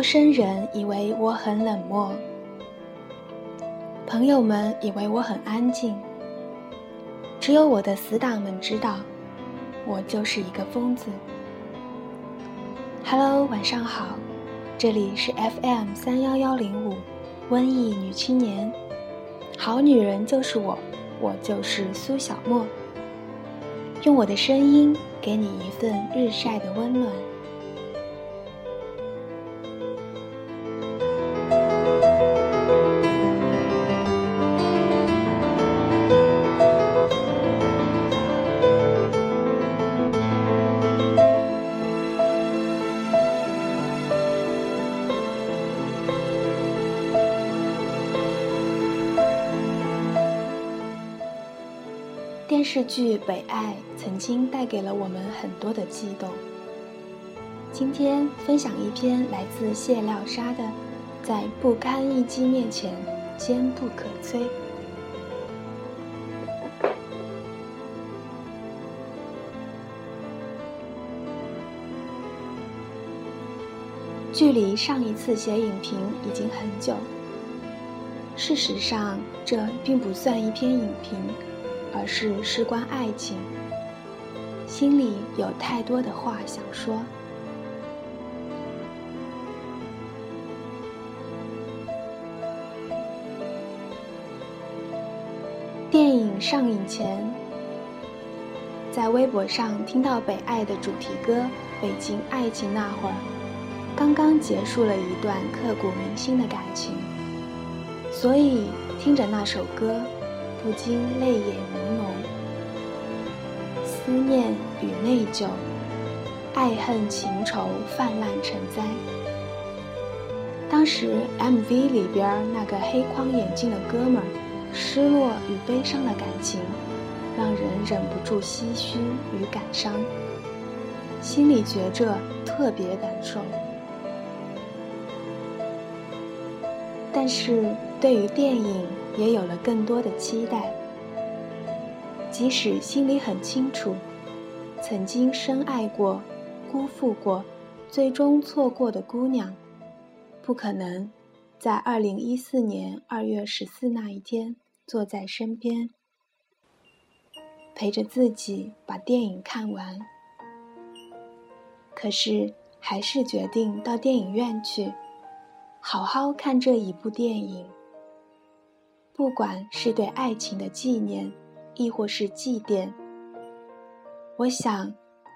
陌生人以为我很冷漠，朋友们以为我很安静，只有我的死党们知道，我就是一个疯子。Hello，晚上好，这里是 FM 三幺幺零五，瘟疫女青年，好女人就是我，我就是苏小沫，用我的声音给你一份日晒的温暖。视剧《北爱》曾经带给了我们很多的悸动。今天分享一篇来自谢廖沙的《在不堪一击面前坚不可摧》。距离上一次写影评已经很久。事实上，这并不算一篇影评。而是事关爱情，心里有太多的话想说。电影上映前，在微博上听到《北爱》的主题歌《北京爱情》那会儿，刚刚结束了一段刻骨铭心的感情，所以听着那首歌。不禁泪眼朦，思念与内疚，爱恨情仇泛滥成灾。当时 MV 里边那个黑框眼镜的哥们儿，失落与悲伤的感情，让人忍不住唏嘘与感伤，心里觉着特别难受。但是对于电影，也有了更多的期待。即使心里很清楚，曾经深爱过、辜负过、最终错过的姑娘，不可能在二零一四年二月十四那一天坐在身边，陪着自己把电影看完。可是，还是决定到电影院去，好好看这一部电影。不管是对爱情的纪念，亦或是祭奠，我想，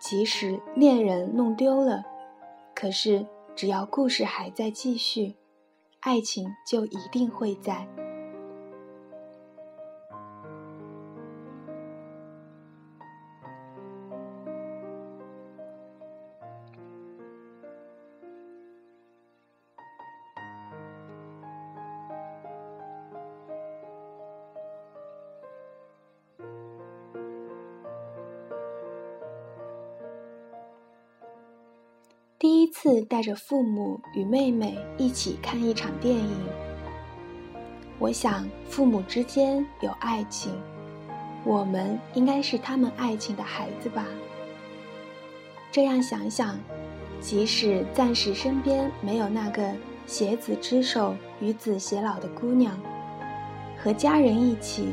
即使恋人弄丢了，可是只要故事还在继续，爱情就一定会在。第一次带着父母与妹妹一起看一场电影，我想父母之间有爱情，我们应该是他们爱情的孩子吧。这样想想，即使暂时身边没有那个携子之手与子偕老的姑娘，和家人一起，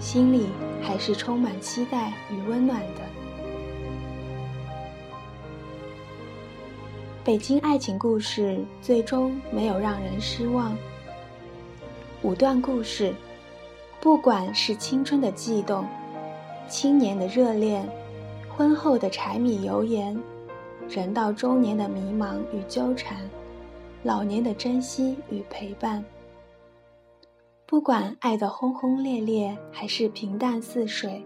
心里还是充满期待与温暖的。北京爱情故事最终没有让人失望。五段故事，不管是青春的悸动、青年的热恋、婚后的柴米油盐、人到中年的迷茫与纠缠、老年的珍惜与陪伴，不管爱得轰轰烈烈还是平淡似水，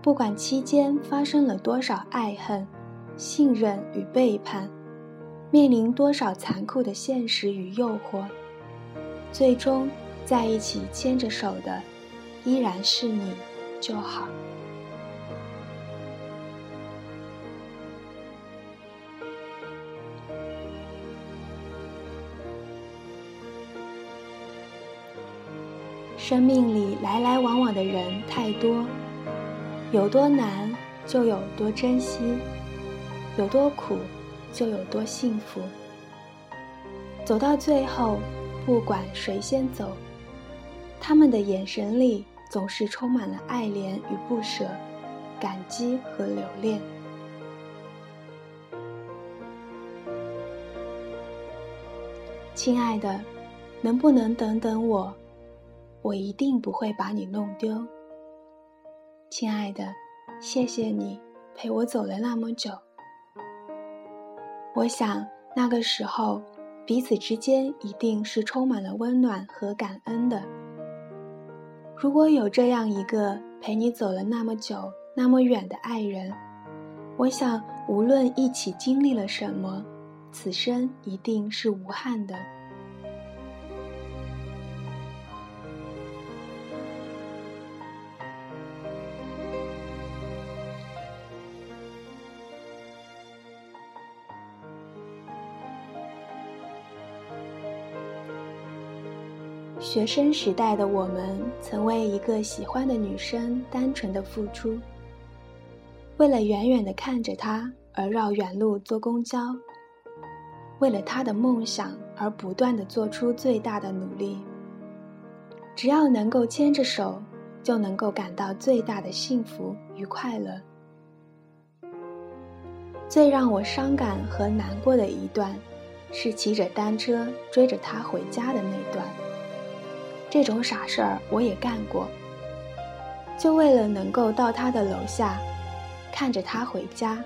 不管期间发生了多少爱恨、信任与背叛。面临多少残酷的现实与诱惑，最终在一起牵着手的，依然是你就好。生命里来来往往的人太多，有多难就有多珍惜，有多苦。就有多幸福。走到最后，不管谁先走，他们的眼神里总是充满了爱怜与不舍、感激和留恋。亲爱的，能不能等等我？我一定不会把你弄丢。亲爱的，谢谢你陪我走了那么久。我想那个时候，彼此之间一定是充满了温暖和感恩的。如果有这样一个陪你走了那么久、那么远的爱人，我想无论一起经历了什么。此生一定是无憾的。学生时代的我们，曾为一个喜欢的女生单纯的付出，为了远远的看着她而绕远路坐公交。为了他的梦想而不断的做出最大的努力。只要能够牵着手，就能够感到最大的幸福与快乐。最让我伤感和难过的一段，是骑着单车追着他回家的那段。这种傻事儿我也干过，就为了能够到他的楼下，看着他回家。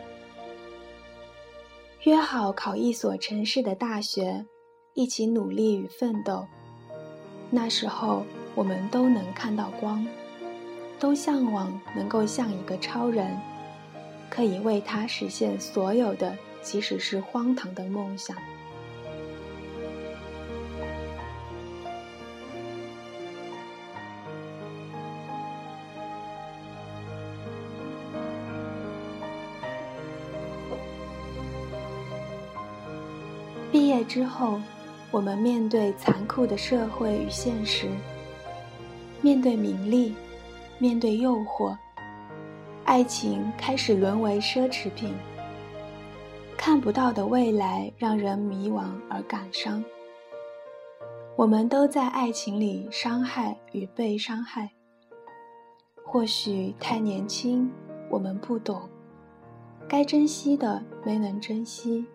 约好考一所城市的大学，一起努力与奋斗。那时候，我们都能看到光，都向往能够像一个超人，可以为他实现所有的，即使是荒唐的梦想。之后，我们面对残酷的社会与现实，面对名利，面对诱惑，爱情开始沦为奢侈品。看不到的未来让人迷惘而感伤。我们都在爱情里伤害与被伤害。或许太年轻，我们不懂，该珍惜的没能珍惜。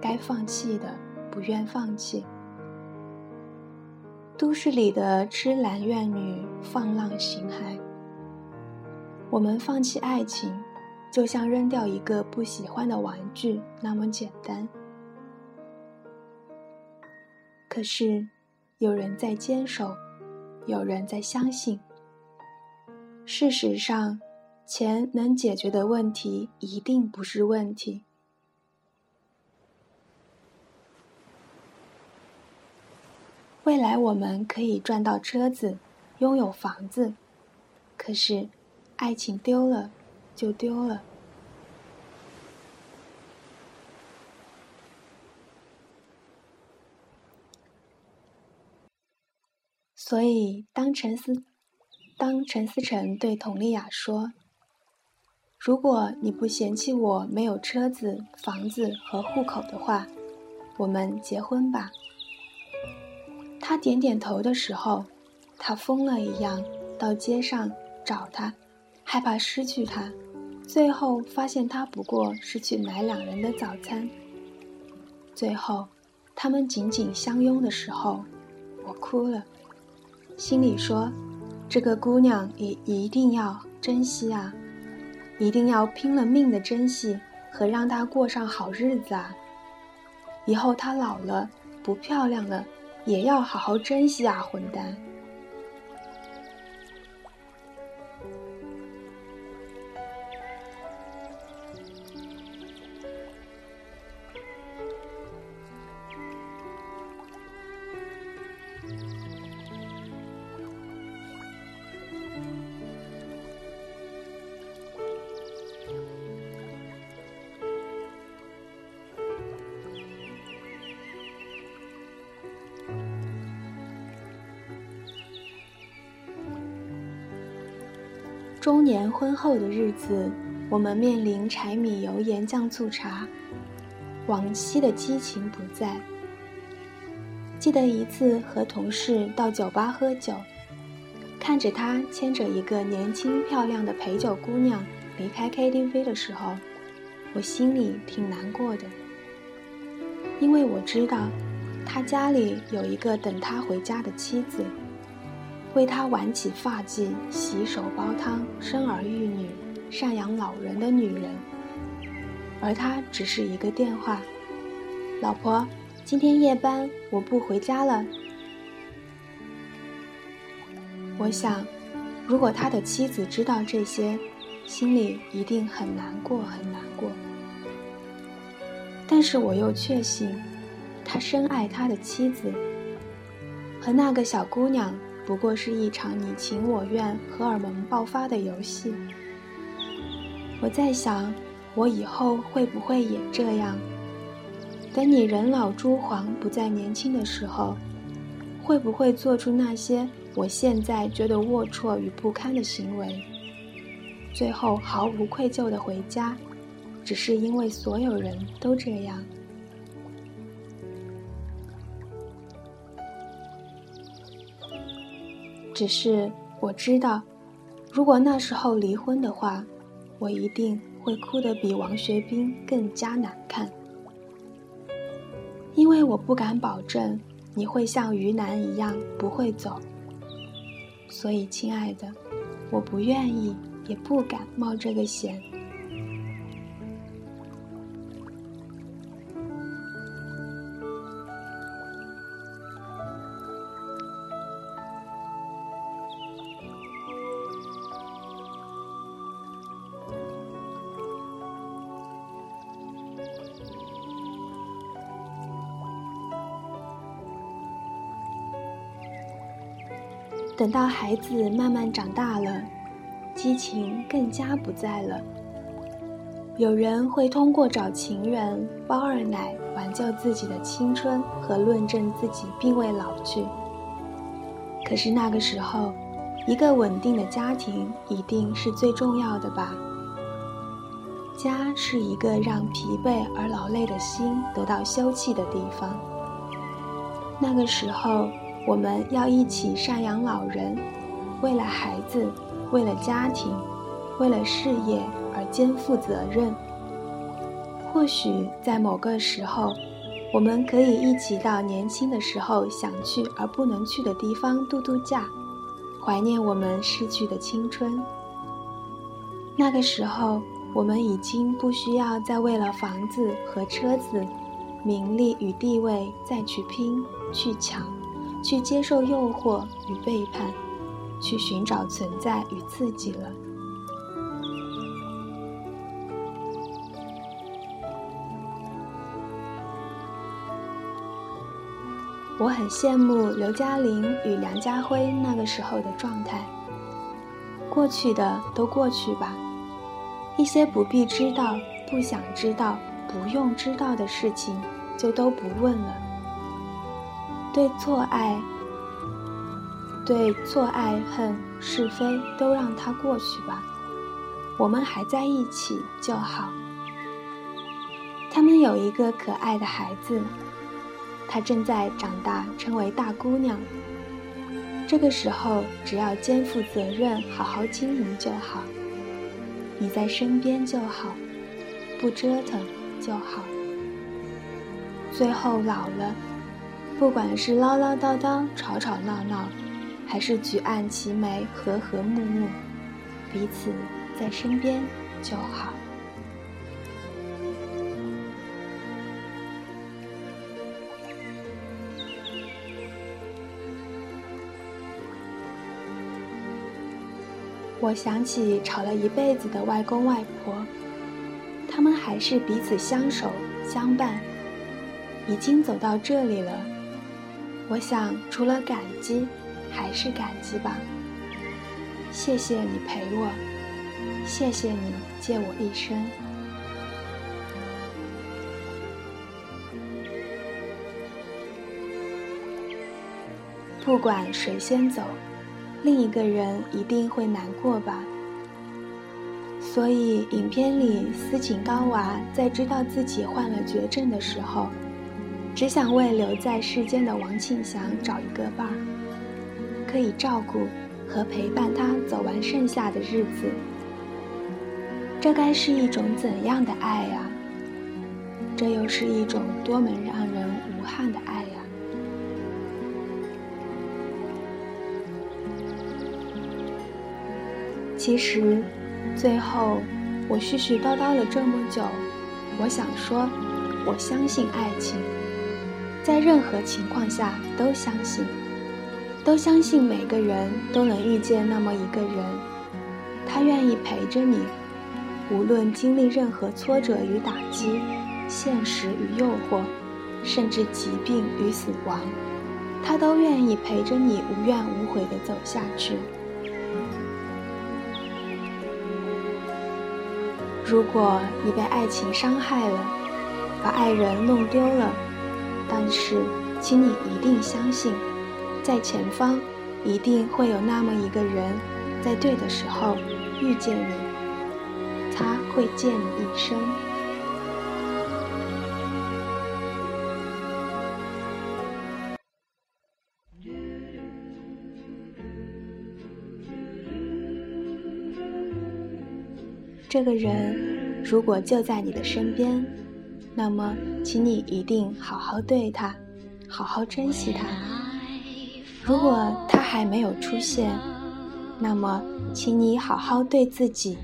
该放弃的，不愿放弃。都市里的痴男怨女，放浪形骸。我们放弃爱情，就像扔掉一个不喜欢的玩具那么简单。可是，有人在坚守，有人在相信。事实上，钱能解决的问题，一定不是问题。未来我们可以赚到车子，拥有房子，可是，爱情丢了，就丢了。所以，当陈思，当陈思成对佟丽娅说：“如果你不嫌弃我没有车子、房子和户口的话，我们结婚吧。”他点点头的时候，他疯了一样到街上找他，害怕失去他。最后发现他不过是去买两人的早餐。最后，他们紧紧相拥的时候，我哭了，心里说：“这个姑娘也一定要珍惜啊，一定要拼了命的珍惜和让她过上好日子啊。以后她老了，不漂亮了。”也要好好珍惜啊，混蛋！中年婚后的日子，我们面临柴米油盐酱醋茶，往昔的激情不在。记得一次和同事到酒吧喝酒，看着他牵着一个年轻漂亮的陪酒姑娘离开 KTV 的时候，我心里挺难过的，因为我知道他家里有一个等他回家的妻子，为他挽起发髻、洗手煲汤、生儿育女、赡养老人的女人，而他只是一个电话，老婆。今天夜班，我不回家了。我想，如果他的妻子知道这些，心里一定很难过，很难过。但是我又确信，他深爱他的妻子，和那个小姑娘不过是一场你情我愿、荷尔蒙爆发的游戏。我在想，我以后会不会也这样？等你人老珠黄、不再年轻的时候，会不会做出那些我现在觉得龌龊与不堪的行为？最后毫无愧疚的回家，只是因为所有人都这样。只是我知道，如果那时候离婚的话，我一定会哭得比王学兵更加难看。因为我不敢保证你会像于南一样不会走，所以亲爱的，我不愿意，也不敢冒这个险。等到孩子慢慢长大了，激情更加不在了。有人会通过找情人、包二奶挽救自己的青春和论证自己并未老去。可是那个时候，一个稳定的家庭一定是最重要的吧？家是一个让疲惫而劳累的心得到休憩的地方。那个时候。我们要一起赡养老人，为了孩子，为了家庭，为了事业而肩负责任。或许在某个时候，我们可以一起到年轻的时候想去而不能去的地方度度假，怀念我们逝去的青春。那个时候，我们已经不需要再为了房子和车子、名利与地位再去拼去抢。去接受诱惑与背叛，去寻找存在与刺激了。我很羡慕刘嘉玲与梁家辉那个时候的状态。过去的都过去吧，一些不必知道、不想知道、不用知道的事情，就都不问了。对错爱，对错爱恨是非都让它过去吧，我们还在一起就好。他们有一个可爱的孩子，她正在长大，成为大姑娘。这个时候，只要肩负责任，好好经营就好。你在身边就好，不折腾就好。最后老了。不管是唠唠叨叨、吵吵闹闹，还是举案齐眉、和和睦睦，彼此在身边就好。我想起吵了一辈子的外公外婆，他们还是彼此相守相伴，已经走到这里了。我想，除了感激，还是感激吧。谢谢你陪我，谢谢你借我一生。不管谁先走，另一个人一定会难过吧。所以，影片里斯琴高娃在知道自己患了绝症的时候。只想为留在世间的王庆祥找一个伴儿，可以照顾和陪伴他走完剩下的日子。这该是一种怎样的爱呀？这又是一种多么让人无憾的爱呀！其实，最后我絮絮叨叨了这么久，我想说，我相信爱情，在任何情况下都相信，都相信每个人都能遇见那么一个人，他愿意陪着你，无论经历任何挫折与打击。现实与诱惑，甚至疾病与死亡，他都愿意陪着你无怨无悔地走下去。如果你被爱情伤害了，把爱人弄丢了，但是，请你一定相信，在前方一定会有那么一个人，在对的时候遇见你，他会见你一生。这个人如果就在你的身边，那么，请你一定好好对他，好好珍惜他。如果他还没有出现，那么，请你好好对自己，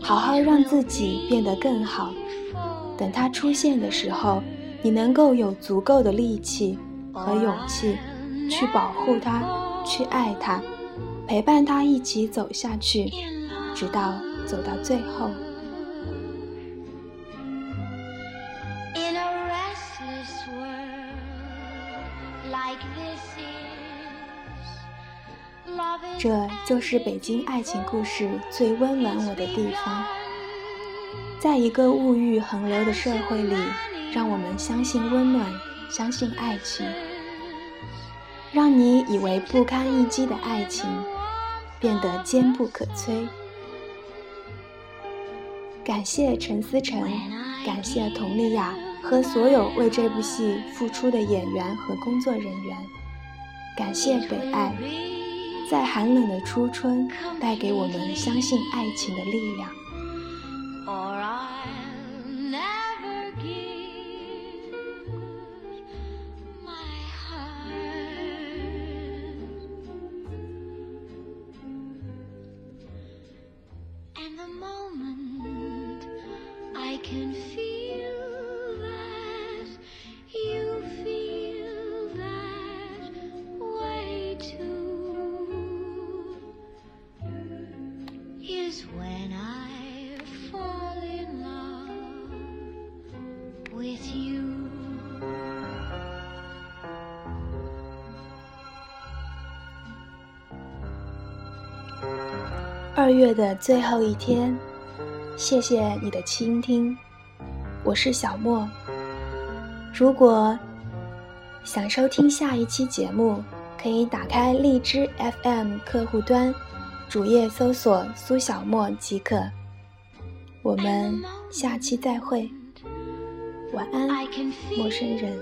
好好让自己变得更好。等他出现的时候，你能够有足够的力气和勇气去保护他，去爱他，陪伴他一起走下去，直到。走到最后，这就是北京爱情故事最温暖我的地方。在一个物欲横流的社会里，让我们相信温暖，相信爱情，让你以为不堪一击的爱情变得坚不可摧。感谢陈思诚，感谢佟丽娅和所有为这部戏付出的演员和工作人员，感谢北爱，在寒冷的初春带给我们相信爱情的力量。二月的最后一天，谢谢你的倾听，我是小莫。如果想收听下一期节目，可以打开荔枝 FM 客户端，主页搜索苏小莫即可。我们下期再会，晚安，陌生人。